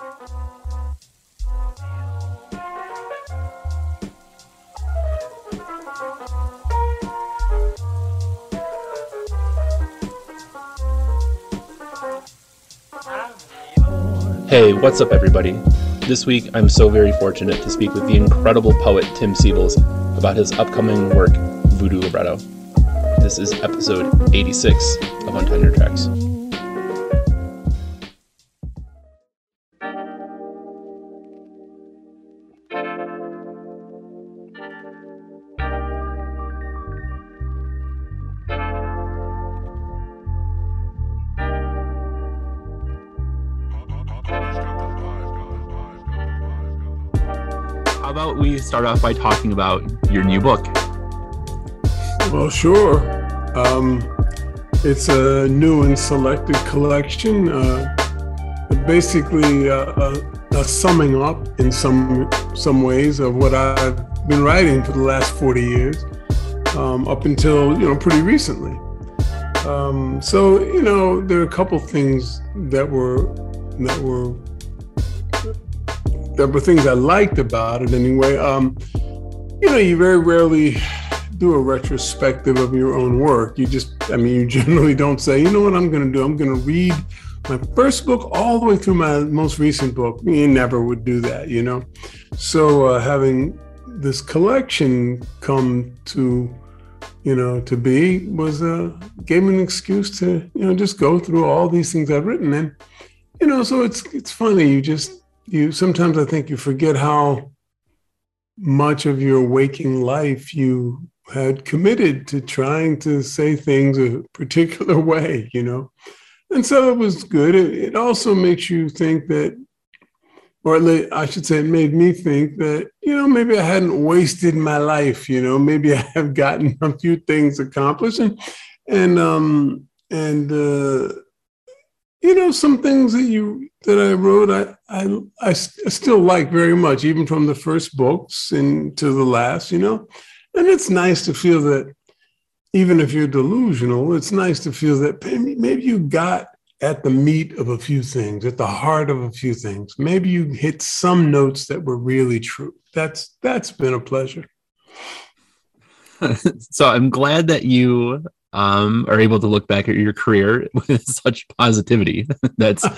Hey, what's up, everybody? This week, I'm so very fortunate to speak with the incredible poet Tim Seibles about his upcoming work, Voodoo Libretto. This is episode 86 of Untenured Tracks. Start off by talking about your new book? Well, sure. Um, it's a new and selected collection, uh, basically uh, a, a summing up in some some ways of what I've been writing for the last 40 years, um, up until you know pretty recently. Um, so you know there are a couple things that were that were there were things I liked about it anyway. Um, you know, you very rarely do a retrospective of your own work. You just, I mean, you generally don't say, you know what I'm going to do? I'm going to read my first book all the way through my most recent book. You never would do that, you know? So uh, having this collection come to, you know, to be was, uh, gave me an excuse to, you know, just go through all these things I've written. And, you know, so it's, it's funny. You just, you sometimes I think you forget how much of your waking life you had committed to trying to say things a particular way, you know. And so it was good. It, it also makes you think that, or I should say, it made me think that, you know, maybe I hadn't wasted my life, you know, maybe I have gotten a few things accomplished. And, and, um, and, uh, you know, some things that you that I wrote, I, I I still like very much, even from the first books and to the last. You know, and it's nice to feel that, even if you're delusional, it's nice to feel that maybe, maybe you got at the meat of a few things, at the heart of a few things. Maybe you hit some notes that were really true. That's that's been a pleasure. so I'm glad that you um, are able to look back at your career with such positivity. That's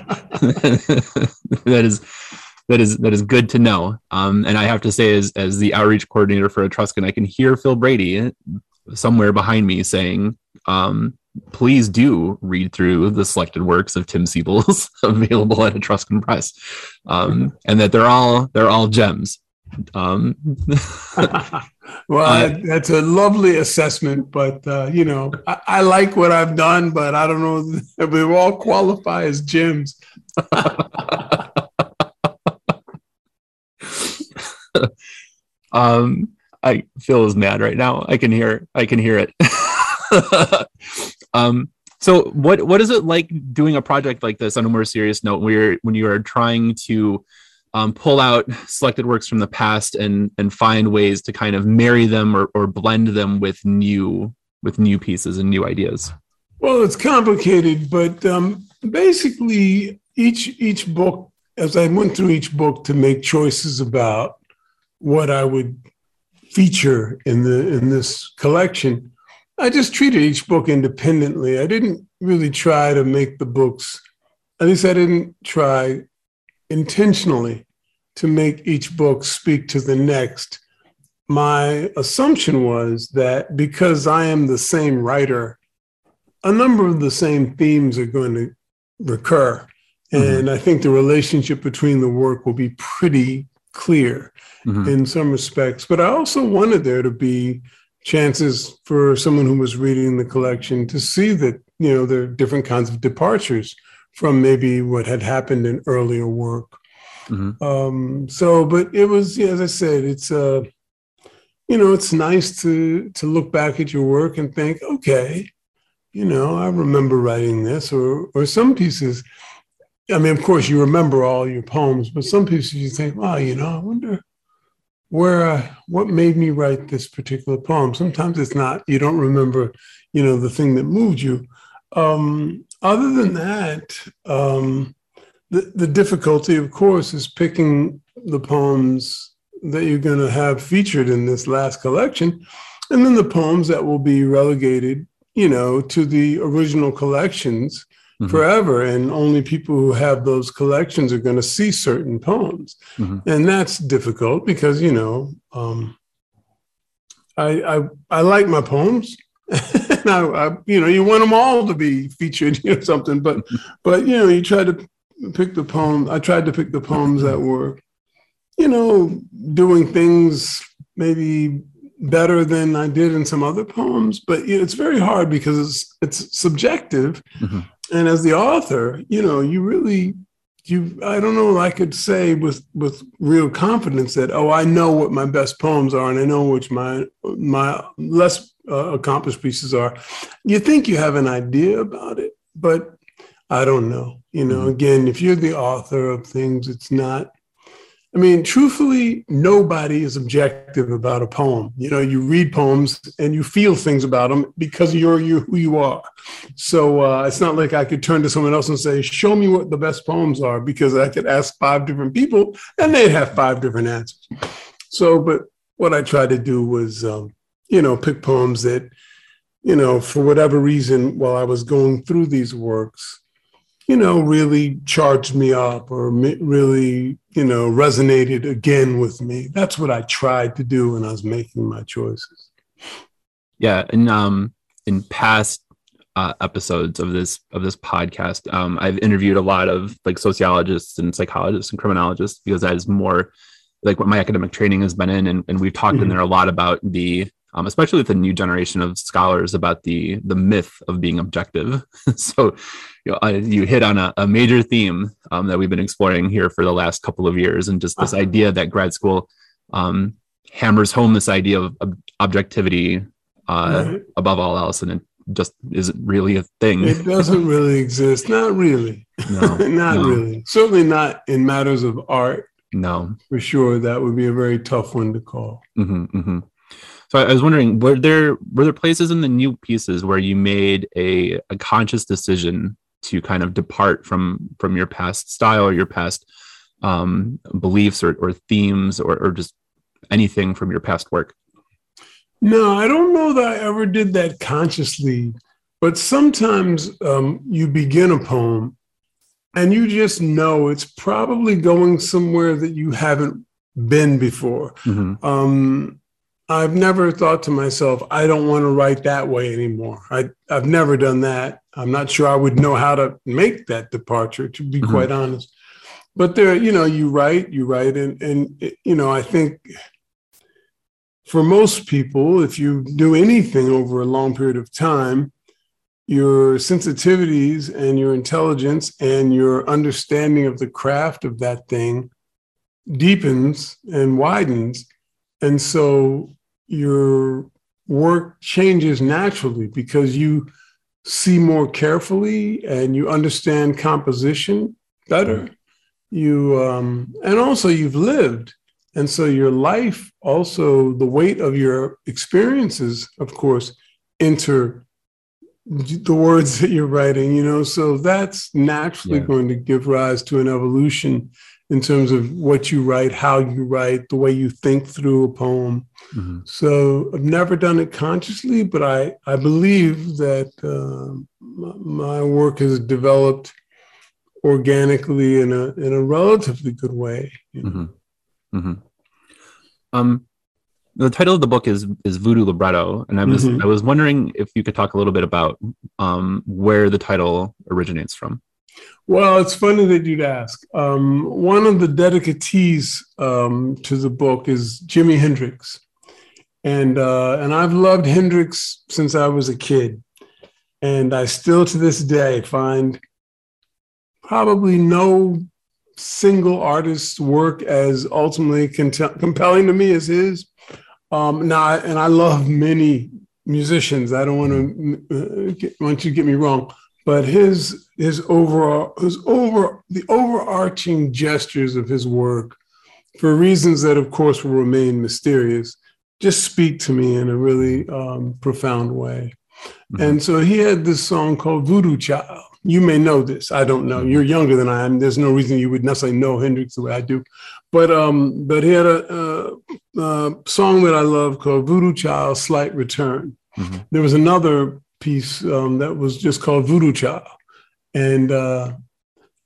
that is that is that is good to know. Um, and I have to say, as as the outreach coordinator for Etruscan, I can hear Phil Brady somewhere behind me saying, um, "Please do read through the selected works of Tim Seibles available at Etruscan Press, um, and that they're all they're all gems." Um, well, uh, that's a lovely assessment, but uh, you know, I, I, like what I've done, but I don't know if we all qualify as gyms. um, I Phil is mad right now. I can hear, I can hear it. um, so what what is it like doing a project like this on a more serious note, where when you are trying to um, pull out selected works from the past and and find ways to kind of marry them or, or blend them with new with new pieces and new ideas. Well it's complicated but um, basically each each book as i went through each book to make choices about what i would feature in the in this collection i just treated each book independently. I didn't really try to make the books at least i didn't try intentionally to make each book speak to the next. My assumption was that because I am the same writer, a number of the same themes are going to recur. Mm-hmm. And I think the relationship between the work will be pretty clear mm-hmm. in some respects. But I also wanted there to be chances for someone who was reading the collection to see that, you know, there are different kinds of departures from maybe what had happened in earlier work. Mm-hmm. Um, so, but it was, yeah, as I said, it's, uh, you know, it's nice to to look back at your work and think, okay, you know, I remember writing this, or or some pieces. I mean, of course, you remember all your poems, but some pieces you think, wow, you know, I wonder where uh, what made me write this particular poem. Sometimes it's not. You don't remember, you know, the thing that moved you. Um, other than that, um, the, the difficulty, of course, is picking the poems that you're going to have featured in this last collection, and then the poems that will be relegated, you know, to the original collections mm-hmm. forever. And only people who have those collections are going to see certain poems, mm-hmm. and that's difficult because you know, um, I, I I like my poems. now, I, you know, you want them all to be featured, you know, something, but, but you know, you try to pick the poem. I tried to pick the poems that were, you know, doing things maybe better than I did in some other poems. But you know, it's very hard because it's it's subjective, mm-hmm. and as the author, you know, you really you I don't know I could say with with real confidence that oh I know what my best poems are and I know which my my less uh, accomplished pieces are. You think you have an idea about it, but I don't know. You know, mm-hmm. again, if you're the author of things, it's not. I mean, truthfully, nobody is objective about a poem. You know, you read poems and you feel things about them because you're you who you are. So uh, it's not like I could turn to someone else and say, "Show me what the best poems are," because I could ask five different people and they'd have five different answers. So, but what I tried to do was, um, you know, pick poems that, you know, for whatever reason, while I was going through these works, you know, really charged me up or really, you know, resonated again with me. That's what I tried to do when I was making my choices. Yeah, and um, in past uh, episodes of this of this podcast, um, I've interviewed a lot of like sociologists and psychologists and criminologists because that is more like what my academic training has been in, and, and we've talked mm-hmm. in there a lot about the um, especially with the new generation of scholars about the the myth of being objective. so, you, know, uh, you hit on a, a major theme um, that we've been exploring here for the last couple of years, and just this idea that grad school um, hammers home this idea of, of objectivity uh, right. above all else, and it just isn't really a thing. It doesn't really exist. Not really. No, not no. really. Certainly not in matters of art. No, for sure. That would be a very tough one to call. Mm-hmm, mm-hmm. So I was wondering, were there were there places in the new pieces where you made a, a conscious decision to kind of depart from from your past style or your past um, beliefs or, or themes or, or just anything from your past work? No, I don't know that I ever did that consciously, but sometimes um, you begin a poem and you just know it's probably going somewhere that you haven't been before. Mm-hmm. Um, I've never thought to myself, I don't want to write that way anymore. I, I've never done that. I'm not sure I would know how to make that departure, to be mm-hmm. quite honest. But there, you know, you write, you write, and and you know, I think for most people, if you do anything over a long period of time, your sensitivities and your intelligence and your understanding of the craft of that thing deepens and widens. And so your work changes naturally because you see more carefully and you understand composition better. You um, and also you've lived, and so your life also the weight of your experiences, of course, enter the words that you're writing. You know, so that's naturally yeah. going to give rise to an evolution in terms of what you write, how you write, the way you think through a poem. Mm-hmm. So I've never done it consciously, but I, I believe that uh, my work has developed organically in a in a relatively good way. You know? mm-hmm. Mm-hmm. Um, the title of the book is is Voodoo Libretto, and I was mm-hmm. I was wondering if you could talk a little bit about um, where the title originates from. Well, it's funny that you'd ask. Um, one of the dedicatees um, to the book is Jimi Hendrix, and uh, and I've loved Hendrix since I was a kid, and I still to this day find probably no single artist's work as ultimately compelling to me as his. Um, now, and I love many musicians. I don't want to uh, get, want you to get me wrong, but his his overall his over the overarching gestures of his work for reasons that of course will remain mysterious just speak to me in a really um, profound way Mm-hmm. And so he had this song called Voodoo Child. You may know this. I don't know. You're younger than I am. There's no reason you would necessarily know Hendrix the way I do. But um, but he had a, a, a song that I love called Voodoo Child Slight Return. Mm-hmm. There was another piece um, that was just called Voodoo Child. And uh,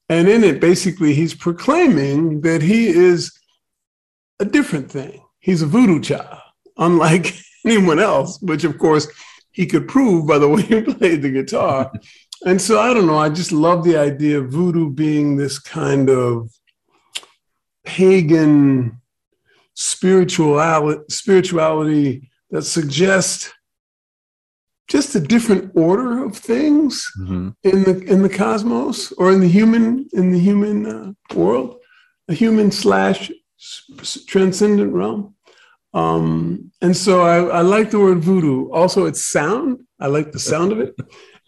and in it, basically, he's proclaiming that he is a different thing. He's a voodoo child, unlike anyone else, which of course he could prove by the way he played the guitar. and so I don't know, I just love the idea of voodoo being this kind of pagan spirituality, spirituality that suggests just a different order of things mm-hmm. in the in the cosmos or in the human in the human uh, world, a human slash transcendent realm. Um, and so I, I, like the word voodoo. Also, its sound. I like the sound of it.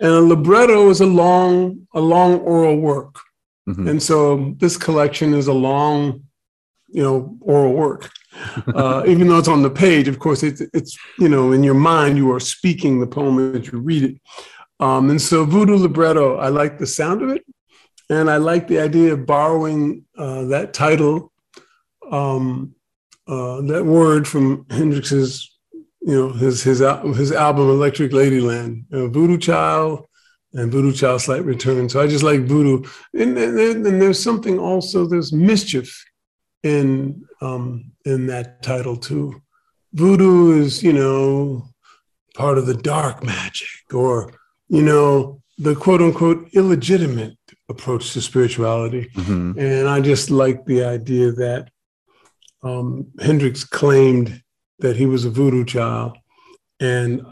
And a libretto is a long, a long oral work. Mm-hmm. And so this collection is a long, you know, oral work. Uh, even though it's on the page, of course, it's, it's, you know, in your mind, you are speaking the poem as you read it. Um, and so voodoo libretto, I like the sound of it. And I like the idea of borrowing uh, that title um, uh, that word from Hendrix's, you know, his his his album Electric Ladyland, uh, Voodoo Child and Voodoo Child Slight Return. So I just like voodoo, and, and, and there's something also there's mischief in um, in that title too. Voodoo is you know part of the dark magic, or you know the quote unquote illegitimate approach to spirituality, mm-hmm. and I just like the idea that um, Hendrix claimed that he was a voodoo child. And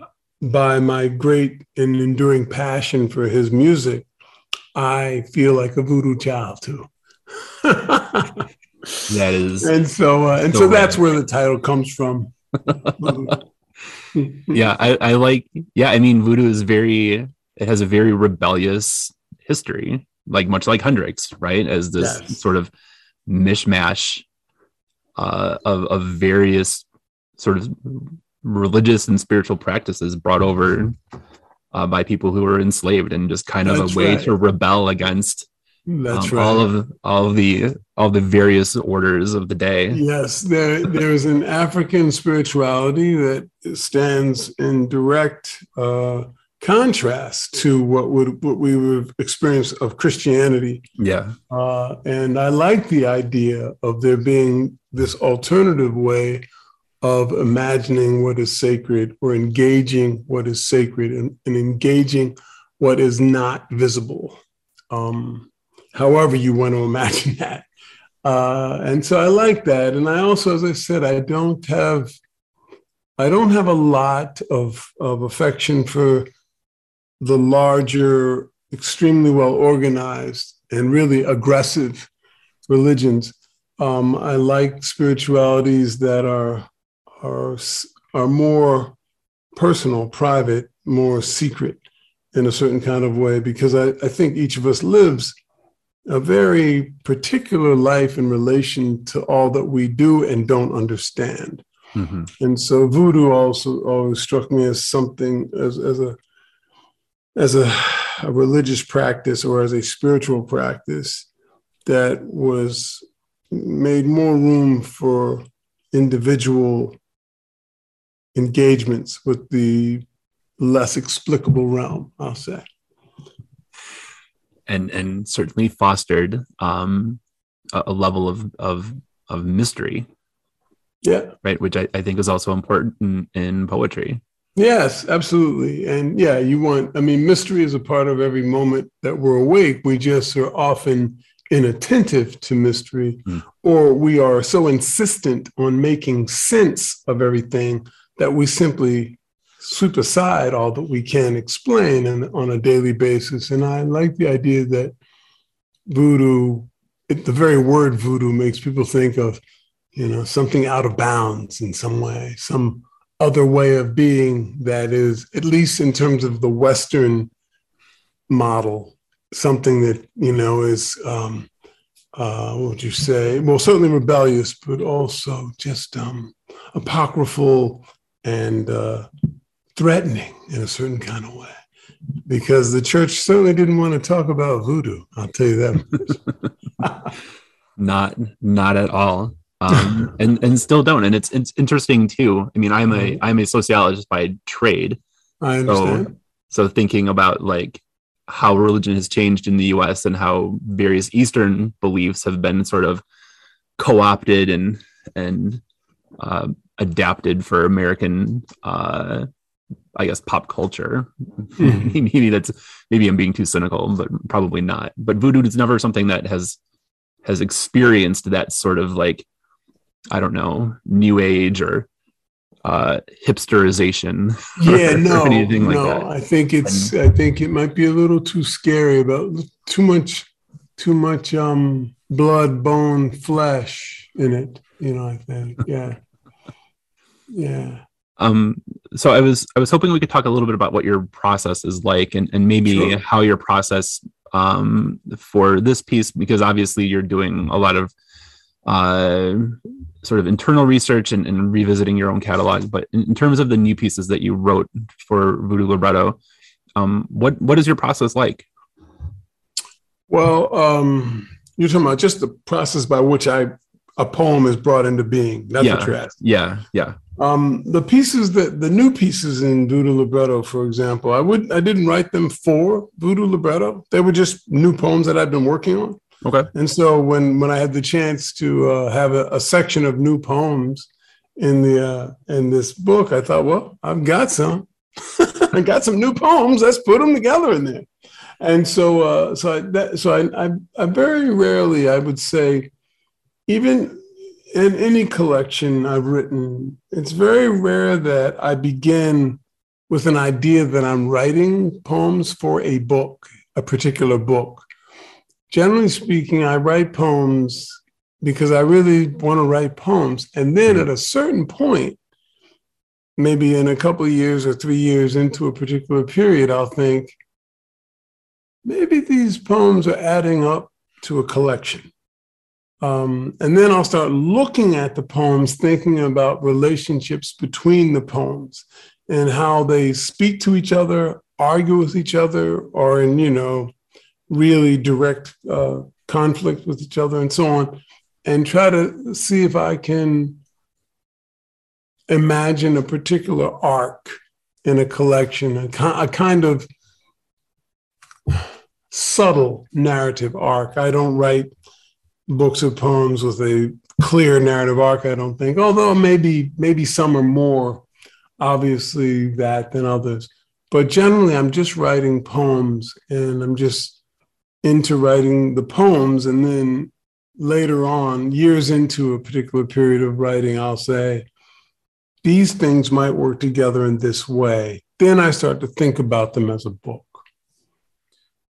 by my great and enduring passion for his music, I feel like a voodoo child too. that is, and so uh, and so, so that's where the title comes from. yeah, I, I like. Yeah, I mean, voodoo is very. It has a very rebellious history, like much like Hendrix, right? As this yes. sort of mishmash uh, of, of various sort of religious and spiritual practices brought over uh, by people who were enslaved and just kind of That's a way right. to rebel against that's um, right. All of all of the all the various orders of the day. Yes, there there is an African spirituality that stands in direct uh, contrast to what would what we would experience of Christianity. Yeah, uh, and I like the idea of there being this alternative way of imagining what is sacred or engaging what is sacred and, and engaging what is not visible. Um, however you want to imagine that. Uh, and so I like that. And I also, as I said, I don't have I don't have a lot of, of affection for the larger, extremely well organized and really aggressive religions. Um, I like spiritualities that are are are more personal, private, more secret in a certain kind of way, because I, I think each of us lives a very particular life in relation to all that we do and don't understand. Mm-hmm. And so voodoo also always struck me as something as, as a as a, a religious practice or as a spiritual practice that was made more room for individual engagements with the less explicable realm, I'll say. And and certainly fostered um, a, a, level of, of of mystery. Yeah. Right, which I, I think is also important in, in poetry. Yes, absolutely. And yeah, you want, I mean, mystery is a part of every moment that we're awake. We just are often inattentive to mystery, mm. or we are so insistent on making sense of everything that we simply sweep aside all that we can explain and, on a daily basis. And I like the idea that voodoo, it, the very word voodoo makes people think of, you know, something out of bounds in some way, some other way of being that is, at least in terms of the Western model, something that, you know, is, um, uh, what would you say? Well, certainly rebellious, but also just um, apocryphal and uh, threatening in a certain kind of way because the church certainly didn't want to talk about voodoo. I'll tell you that. not, not at all. Um, and and still don't. And it's it's interesting too. I mean, I'm a mm-hmm. I'm a sociologist by trade. I understand. So, so thinking about like how religion has changed in the U.S. and how various Eastern beliefs have been sort of co-opted and and uh, adapted for American, uh, I guess, pop culture. Mm-hmm. maybe that's maybe I'm being too cynical, but probably not. But voodoo is never something that has has experienced that sort of like I don't know, new age or uh, hipsterization. Yeah, or, no, or anything like no. That. I think it's. And, I think it might be a little too scary about too much, too much um, blood, bone, flesh in it. You know, I think. Yeah, yeah. Um, so I was I was hoping we could talk a little bit about what your process is like, and and maybe sure. how your process um, for this piece, because obviously you're doing a lot of uh, sort of internal research and, and, revisiting your own catalog. But in, in, terms of the new pieces that you wrote for Voodoo Libretto, um, what what is your process like? Well, um, you're talking about just the process by which I a poem is brought into being. That's yeah, what you're asking. Yeah, yeah. Um, the pieces that the new pieces in Voodoo Libretto, for example, I would I didn't write them for Voodoo Libretto. They were just new poems that I've been working on. Okay. And so when when I had the chance to uh, have a, a, section of new poems in the uh, in this book, I thought, well, I've got some. I got some new poems. Let's put them together in there. And so uh, so I that, so I, I I very rarely I would say even in any collection I've written, it's very rare that I begin with an idea that I'm writing poems for a book, a particular book generally speaking, I write poems because I really want to write poems. And then at a certain point, maybe in a couple of years or three years into a particular period, I'll think, maybe these poems are adding up to a collection. Um, and then I'll start looking at the poems, thinking about relationships between the poems and how they speak to each other, argue with each other, or in, you know, really direct uh, conflict with each other and so on, and try to see if I can imagine a particular arc in a collection, a, a kind of subtle narrative arc. I don't write books of poems with a clear narrative arc, I don't think, although maybe maybe some are more obviously that than others. But generally, I'm just writing poems and I'm just into writing the poems. And then later on, years into a particular period of writing, I'll say, these things might work together in this way. Then I start to think about them as a book.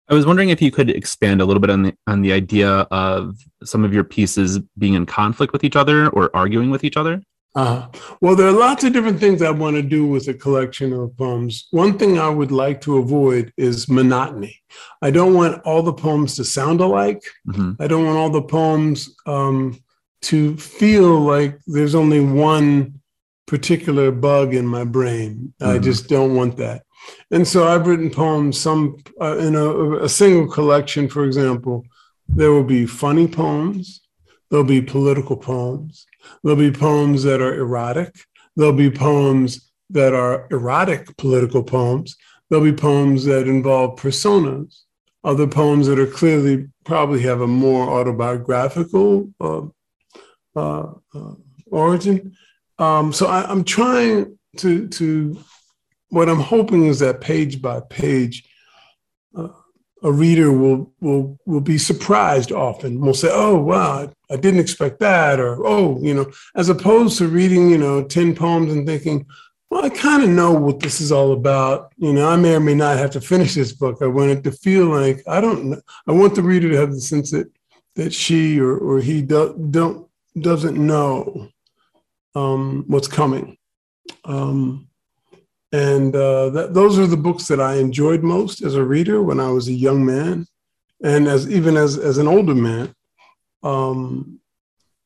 I was wondering if you could expand a little bit on the on the idea of some of your pieces being in conflict with each other or arguing with each other. Uh, well, there are lots of different things I want to do with a collection of poems. One thing I would like to avoid is monotony. I don't want all the poems to sound alike. Mm-hmm. I don't want all the poems um, to feel like there's only one particular bug in my brain. Mm-hmm. I just don't want that. And so I've written poems, some uh, in a, a single collection, for example, there will be funny poems, there'll be political poems There'll be poems that are erotic. There'll be poems that are erotic political poems. There'll be poems that involve personas. Other poems that are clearly probably have a more autobiographical uh, uh, uh, origin. Um, so I, I'm trying to to what I'm hoping is that page by page, uh, a reader will will will be surprised often. Will say, "Oh, wow, I didn't expect that," or "Oh, you know," as opposed to reading, you know, ten poems and thinking, "Well, I kind of know what this is all about." You know, I may or may not have to finish this book. I want it to feel like I don't. I want the reader to have the sense that that she or or he do, don't doesn't know um, what's coming. Um, and uh, those are the books that I enjoyed most as a reader when I was a young man, and as even as as an older man. Um,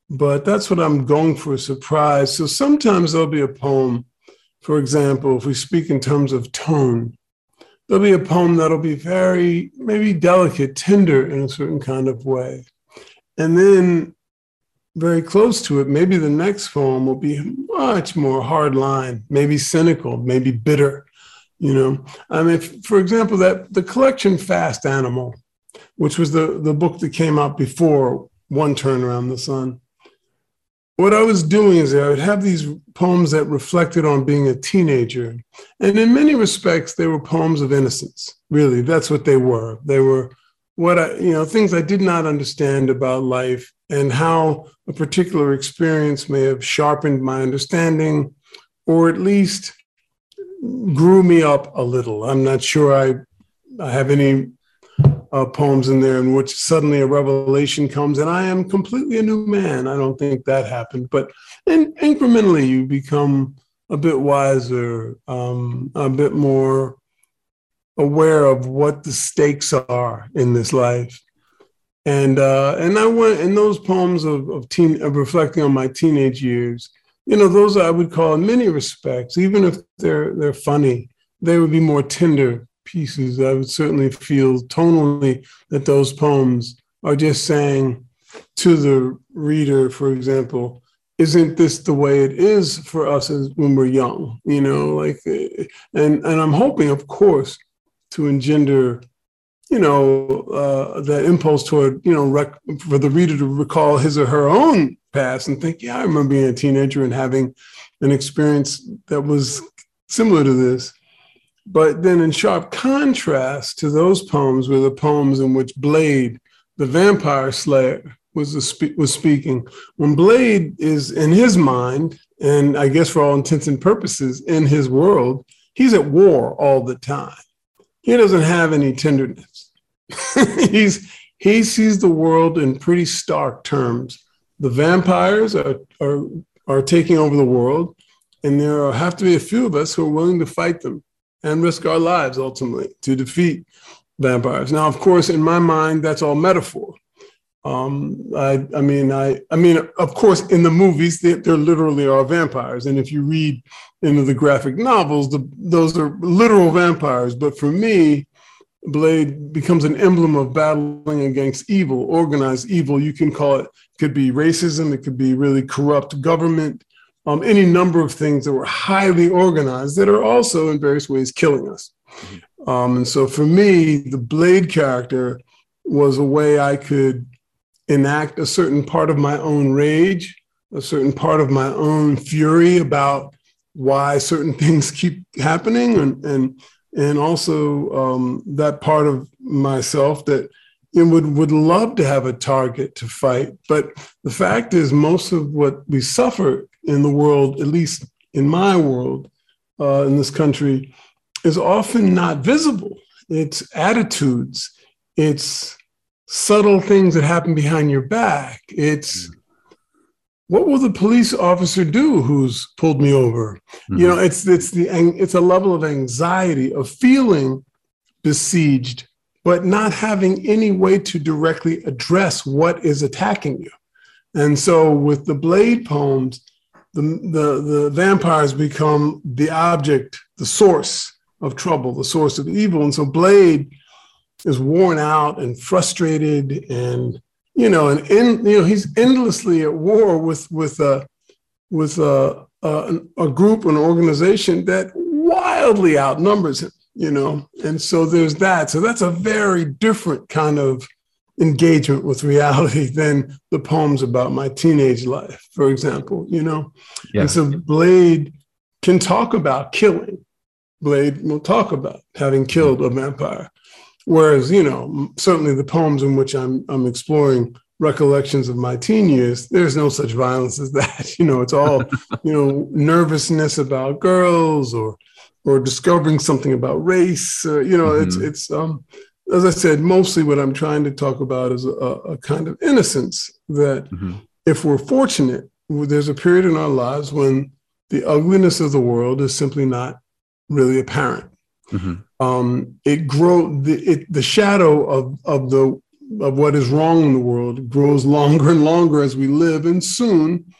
but that's what I'm going for a surprise. So sometimes there'll be a poem for example, if we speak in terms of tone, there'll be a poem that'll be very, maybe delicate, tender in a certain kind of way. And then very close to it, maybe the next poem will be much more hard line, maybe cynical, maybe bitter. You know, I mean, for example, that the collection Fast Animal, which was the, the book that came out before One Turn Around the Sun. What I was doing is I would have these poems that reflected on being a teenager. And in many respects, they were poems of innocence. Really, that's what they were. They were what I, you know, things I did not understand about life and how a particular experience may have sharpened my understanding or at least grew me up a little. I'm not sure I, I have any uh, poems in there in which suddenly a revelation comes and I am completely a new man. I don't think that happened, but in, incrementally you become a bit wiser, um, a bit more aware of what the stakes are in this life. And uh, and I went in those poems of, of teen of reflecting on my teenage years, you know, those I would call in many respects, even if they're they're funny, they would be more tender pieces. I would certainly feel tonally that those poems are just saying to the reader, for example, isn't this the way it is for us as when we're young? You know, like, and and I'm hoping, of course, to engender you know uh, that impulse toward you know rec- for the reader to recall his or her own past and think yeah i remember being a teenager and having an experience that was similar to this. But then in sharp contrast to those poems were the poems in which blade the vampire slayer was spe- was speaking. When blade is in his mind and i guess for all intents and purposes in his world he's at war all the time he doesn't have any tenderness. He's he sees the world in pretty stark terms. The vampires are, are, are taking over the world, and there have to be a few of us who are willing to fight them and risk our lives ultimately to defeat vampires. Now, of course, in my mind, that's all metaphor. Um, I, I mean, I, I mean, of course, in the movies, there, there literally are vampires, and if you read into the graphic novels, the, those are literal vampires. But for me, Blade becomes an emblem of battling against evil, organized evil. You can call it, it could be racism, it could be really corrupt government, um, any number of things that were highly organized that are also in various ways killing us. Mm-hmm. Um, and so for me, the Blade character was a way I could enact a certain part of my own rage, a certain part of my own fury about why certain things keep happening, and and and also um, that part of myself that would would love to have a target to fight. But the fact is, most of what we suffer in the world, at least in my world, uh, in this country, is often not visible. It's attitudes. It's subtle things that happen behind your back. It's mm. what will the police officer do who's pulled me over? Mm-hmm. You know, it's it's the it's a level of anxiety of feeling besieged, but not having any way to directly address what is attacking you. And so with the Blade poems, the, the, the vampires become the object, the source of trouble, the source of evil. And so Blade is worn out and frustrated and you know and in, you know he's endlessly at war with with a with a, a, a group an organization that wildly outnumbers him you know? And so there's that. So that's a very different kind of engagement with reality than the poems about my teenage life for example you know? Yeah. and so blade can talk about killing. Blade will talk about having killed a vampire Whereas, you know, certainly the poems in which I'm, I'm exploring recollections of my teen years, there's no such violence as that. You know, it's all, you know, nervousness about girls or or discovering something about race. Uh, you know, mm-hmm. it's it's um, as I said, mostly what I'm trying to talk about is a, a kind of innocence that, mm-hmm. if we're fortunate, there's a period in our lives when the ugliness of the world is simply not really apparent. Mm-hmm. Um, it grow the, it, the shadow of of the of what is wrong in the world grows longer and longer as we live, and soon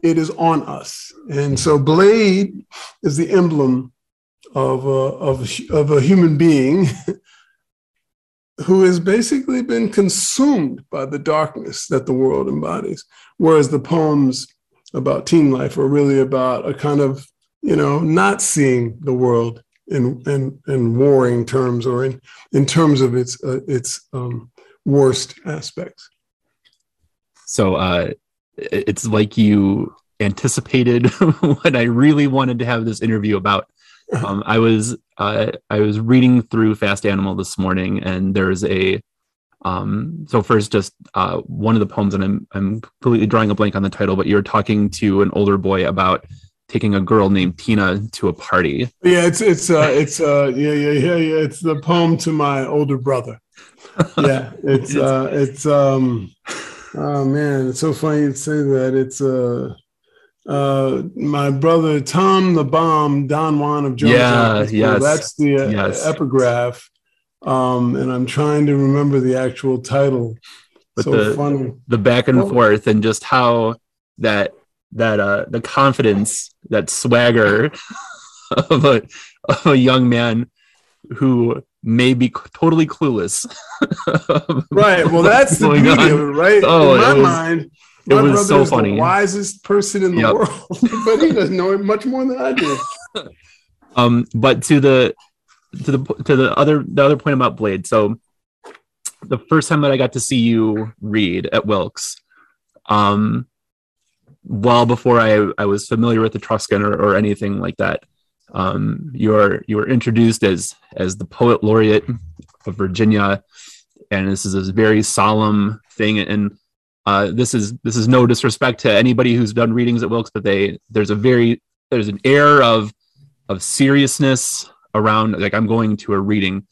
it is on us. And so Blade is the emblem of a, of, of a human being who has basically been consumed by the darkness that the world embodies. Whereas the poems about team life are really about a kind of, you know, not seeing the world in in, in warring terms or in, in terms of its uh, its um, worst aspects. So uh, it's like you anticipated what I really wanted to have this interview about. Um, I was uh, I was reading through Fast Animal this morning, and there's a um, so first, just uh, one of the poems, and I'm I'm completely drawing a blank on the title, but you're talking to an older boy about taking a girl named Tina to a party. Yeah, it's it's uh, it's uh, yeah yeah yeah yeah. It's the poem to my older brother. Yeah, it's uh, it's um, oh man, it's so funny to say that. It's uh uh, my brother Tom the Bomb Don Juan of Jones. Yeah, yes, that's the uh, yes. epigraph. Um, and I'm trying to remember the actual title. But so the, funny. the back and forth and just how that that uh the confidence, that swagger of a of a young man who may be totally clueless. right. Well, that's the beauty on. of it, right? Oh, In my was, mind, My brother so funny. The wisest person in the yep. world, but he doesn't know it much more than I do. um, but to the to the to the other the other point about Blade. So the first time that I got to see you read at Wilkes, um, well before I I was familiar with Etruscan or, or anything like that, um, you're you were introduced as as the poet laureate of Virginia, and this is a very solemn thing. And uh, this is this is no disrespect to anybody who's done readings at Wilkes, but they there's a very there's an air of of seriousness around like I'm going to a reading,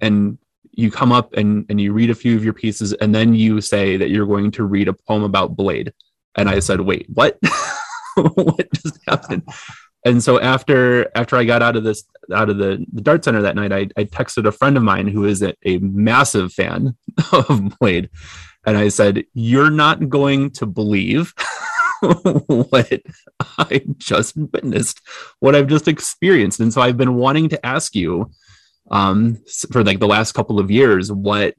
and you come up and and you read a few of your pieces, and then you say that you're going to read a poem about Blade, and I said, wait, what? what just happened? And so after after I got out of this out of the, the Darte Center that night, I, I texted a friend of mine who is a, a massive fan of Blade and I said, You're not going to believe what I just witnessed, what I've just experienced. And so I've been wanting to ask you um, for like the last couple of years, what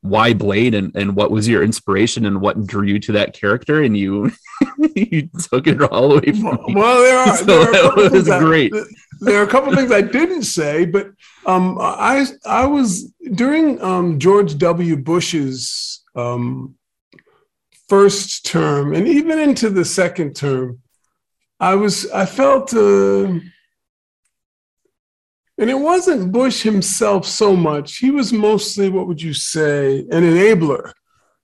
why Blade and, and what was your inspiration and what drew you to that character and you you took it all away from me. Well, there are, so there are that was great. I, there are a couple things I didn't say, but um, I I was during um, George W. Bush's um, first term and even into the second term, I was I felt, uh, and it wasn't Bush himself so much. He was mostly what would you say an enabler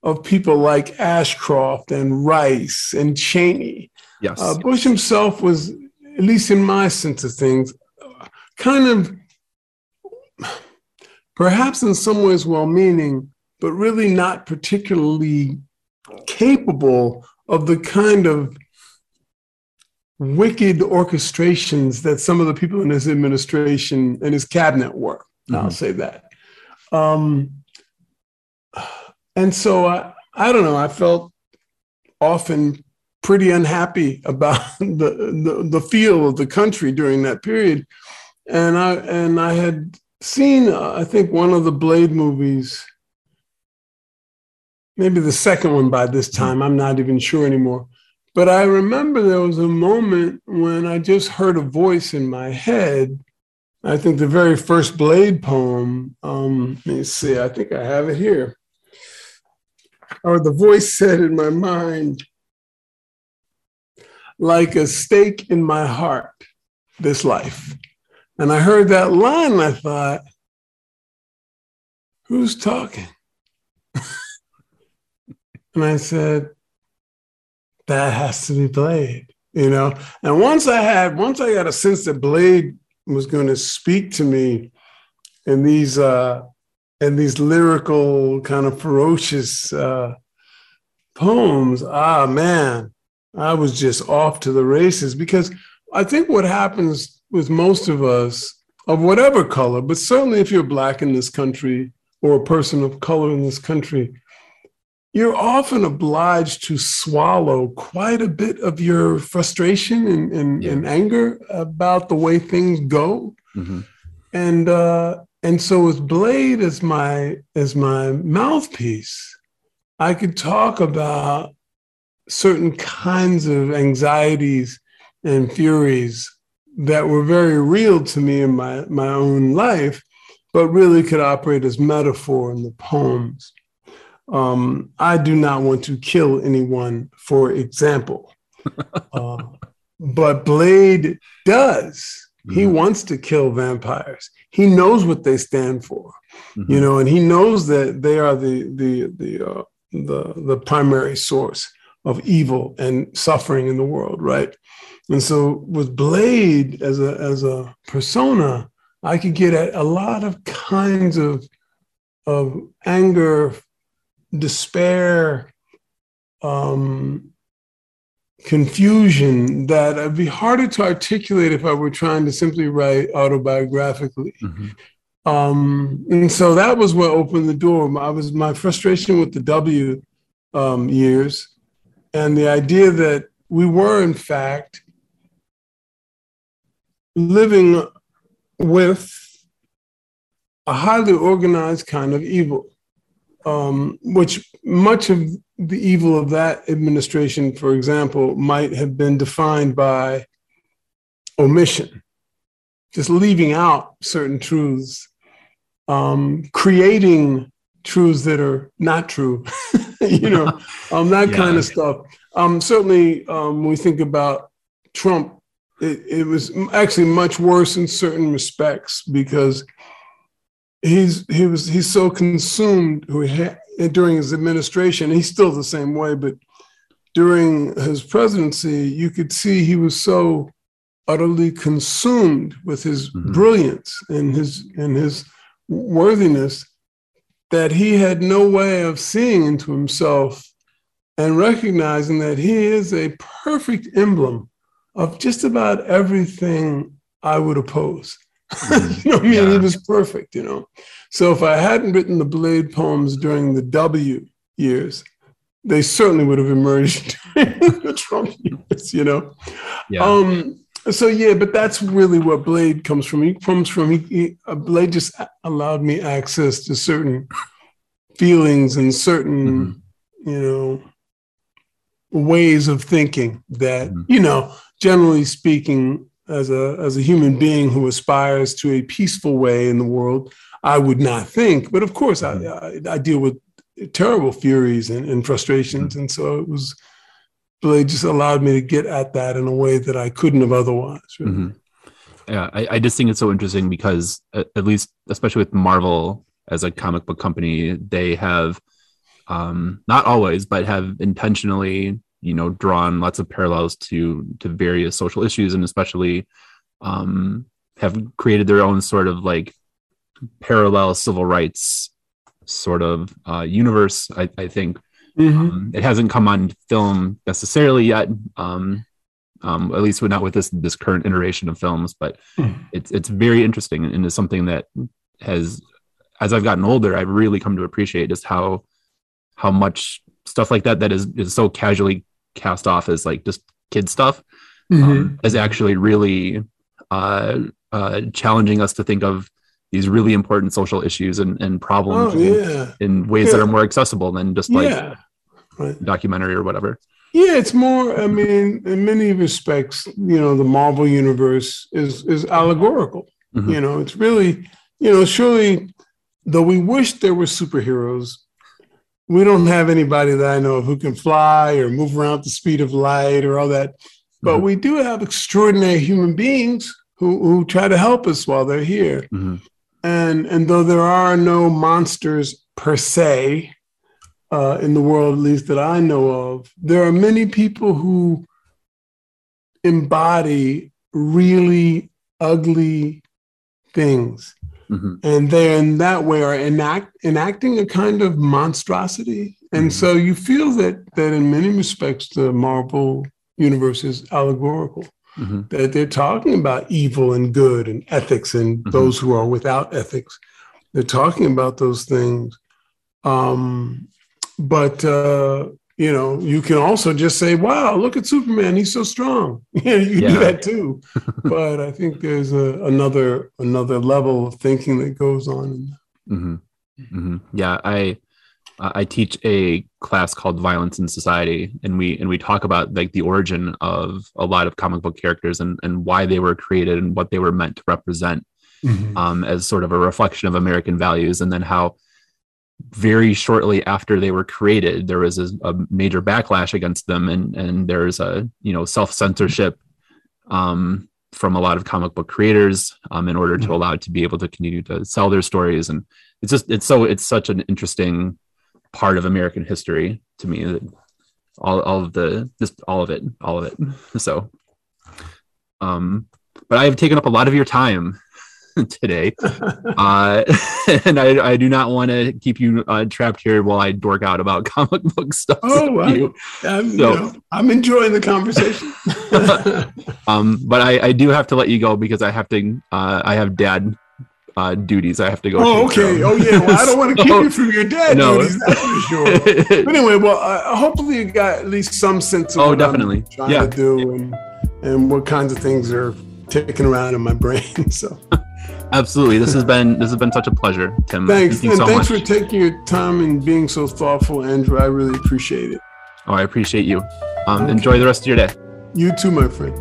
of people like Ashcroft and Rice and Cheney. Yes, uh, Bush himself was, at least in my sense of things, kind of perhaps in some ways well-meaning but really not particularly capable of the kind of wicked orchestrations that some of the people in his administration and his cabinet were. Mm-hmm. I'll say that. Um, and so I, I don't know, I felt often pretty unhappy about the, the, the feel of the country during that period. And I, and I had seen, uh, I think, one of the Blade movies maybe the second one by this time. I'm not even sure anymore. But I remember there was a moment when I just heard a voice in my head. I think the very first Blade poem, um, let me see, I think I have it here. Or the voice said in my mind, like a stake in my heart, this life. And I heard that line and I thought, who's talking? And I said, that has to be Blade, you know? And once I had, once I got a sense that Blade was going to speak to me in these, uh, in these lyrical, kind of ferocious uh, poems, ah, man, I was just off to the races because I think what happens with most of us of whatever color, but certainly if you're black in this country or a person of color in this country, you're often obliged to swallow quite a bit of your frustration and, and, Yeah. and anger about the way things go. hmm And uh, and so with Blade as my as my mouthpiece, I could talk about certain kinds of anxieties and furies that were very real to me in my, my own life, but really could operate as metaphor in the poems. Um, I do not want to kill anyone, for example. Uh, but Blade does. He Mhm. wants to kill vampires. He knows what they stand for Mhm. you know, and he knows that they are the the the uh, the the primary source of evil and suffering in the world, right? And so with Blade as a as a persona, I could get at a lot of kinds of of anger, despair, um, confusion that would be harder to articulate if I were trying to simply write autobiographically. Mhm. Um, and so that was what opened the door. I was my frustration with the W um, years, and the idea that we were in fact living with a highly organized kind of evil, um, which much of the evil of that administration, for example, might have been defined by omission, just leaving out certain truths um, creating truths that are not true, you know, um, that Yeah. kind of stuff. Um, certainly, um, when we think about Trump, it, it was actually much worse in certain respects because he's he was he's so consumed who he had, during his administration. He's still the same way, but during his presidency, you could see he was so utterly consumed with his Mhm. brilliance and his and his worthiness that he had no way of seeing into himself and recognizing that he is a perfect emblem of just about everything I would oppose. you know, what I mean, he Yeah. was perfect, you know. So if I hadn't written the Blade poems during the W years, they certainly would have emerged during the Trump years, you know. Yeah. Um. So yeah, but that's really where Blade comes from. He comes from. He, he uh, Blade just allowed me access to certain feelings and certain, Mhm. you know, ways of thinking that Mhm. you know, generally speaking, as a as a human being who aspires to a peaceful way in the world, I would not think. But of course, I I, I deal with terrible furies and, and frustrations, and so it was. Blade just allowed me to get at that in a way that I couldn't have otherwise. really. Mhm. Yeah, I, I just think it's so interesting because at, at least, especially with Marvel as a comic book company, they have um, not always, but have intentionally, you know, drawn lots of parallels to to various social issues, and especially um, have created their own sort of like parallel civil rights sort of uh, universe. I, I think Mhm. um, it hasn't come on film necessarily yet. Um, um, at least not with this this current iteration of films, but Hmm. it's it's very interesting and is something that has, as I've gotten older, I've really come to appreciate just how how much stuff like that that is is so casually cast off as like just kid stuff Mhm. um, is actually really uh, uh, challenging us to think of these really important social issues and, and problems Oh in, yeah, in ways that are more accessible than just like yeah, right. documentary or whatever. Yeah, it's more. I mean, in many respects, you know, the Marvel universe is is allegorical. Mhm. You know, it's really, you know, surely, though we wish there were superheroes, we don't have anybody that I know of who can fly or move around at the speed of light or all that. But Mhm. we do have extraordinary human beings who who try to help us while they're here. Mhm. And and though there are no monsters per se uh, in the world, at least that I know of, there are many people who embody really ugly things, Mhm. and they in that way are enact, enacting a kind of monstrosity. And Mhm. so you feel that that in many respects the Marvel universe is allegorical Mhm. that they're talking about evil and good and ethics and Mhm. those who are without ethics. They're talking about those things. Um, but uh, you know, you can also just say, "Wow, look at Superman; he's so strong." Yeah, you can yeah. do that too. but I think there's a, another another level of thinking that goes on. Mm-hmm. Mm-hmm. Yeah, I I teach a class called Violence in Society, and we and we talk about like the origin of a lot of comic book characters and and why they were created and what they were meant to represent mm-hmm. um, as sort of a reflection of American values, and then how very shortly after they were created, there was a, a major backlash against them, and and there's a you know self censorship um, from a lot of comic book creators um, in order to mm-hmm. allow it to be able to continue to sell their stories, and it's just it's so it's such an interesting part of American history to me. that All all of the just all of it, all of it. So, um, but I have taken up a lot of your time today. uh, and I, I, do not want to keep you uh, trapped here while I dork out about comic book stuff. Oh, I, am so, you know, I'm enjoying the conversation. um, but I, I, do have to let you go because I have to, uh, I have dad uh, duties I have to go. Oh, okay. Oh, yeah. Well, I don't want to keep you from your dad no. duties. That's for sure. but anyway, well, uh, hopefully you got at least some sense of oh, definitely. I'm trying yeah. to do and and what kinds of things are ticking around in my brain. So. Absolutely. This has been this has been such a pleasure, Tim. Thanks. Thank and so thanks much. for taking your time and being so thoughtful, Andrew. I really appreciate it. Oh, I appreciate you. Um, okay. Enjoy the rest of your day. You too, my friend.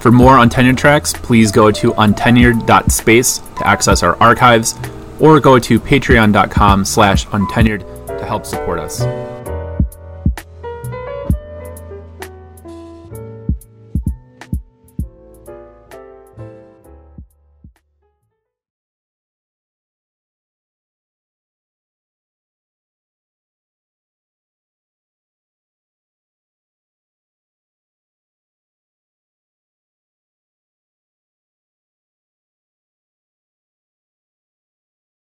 For more on Untenured tracks, please go to untenured.space to access our archives, or go to patreon.com slash untenured to help support us.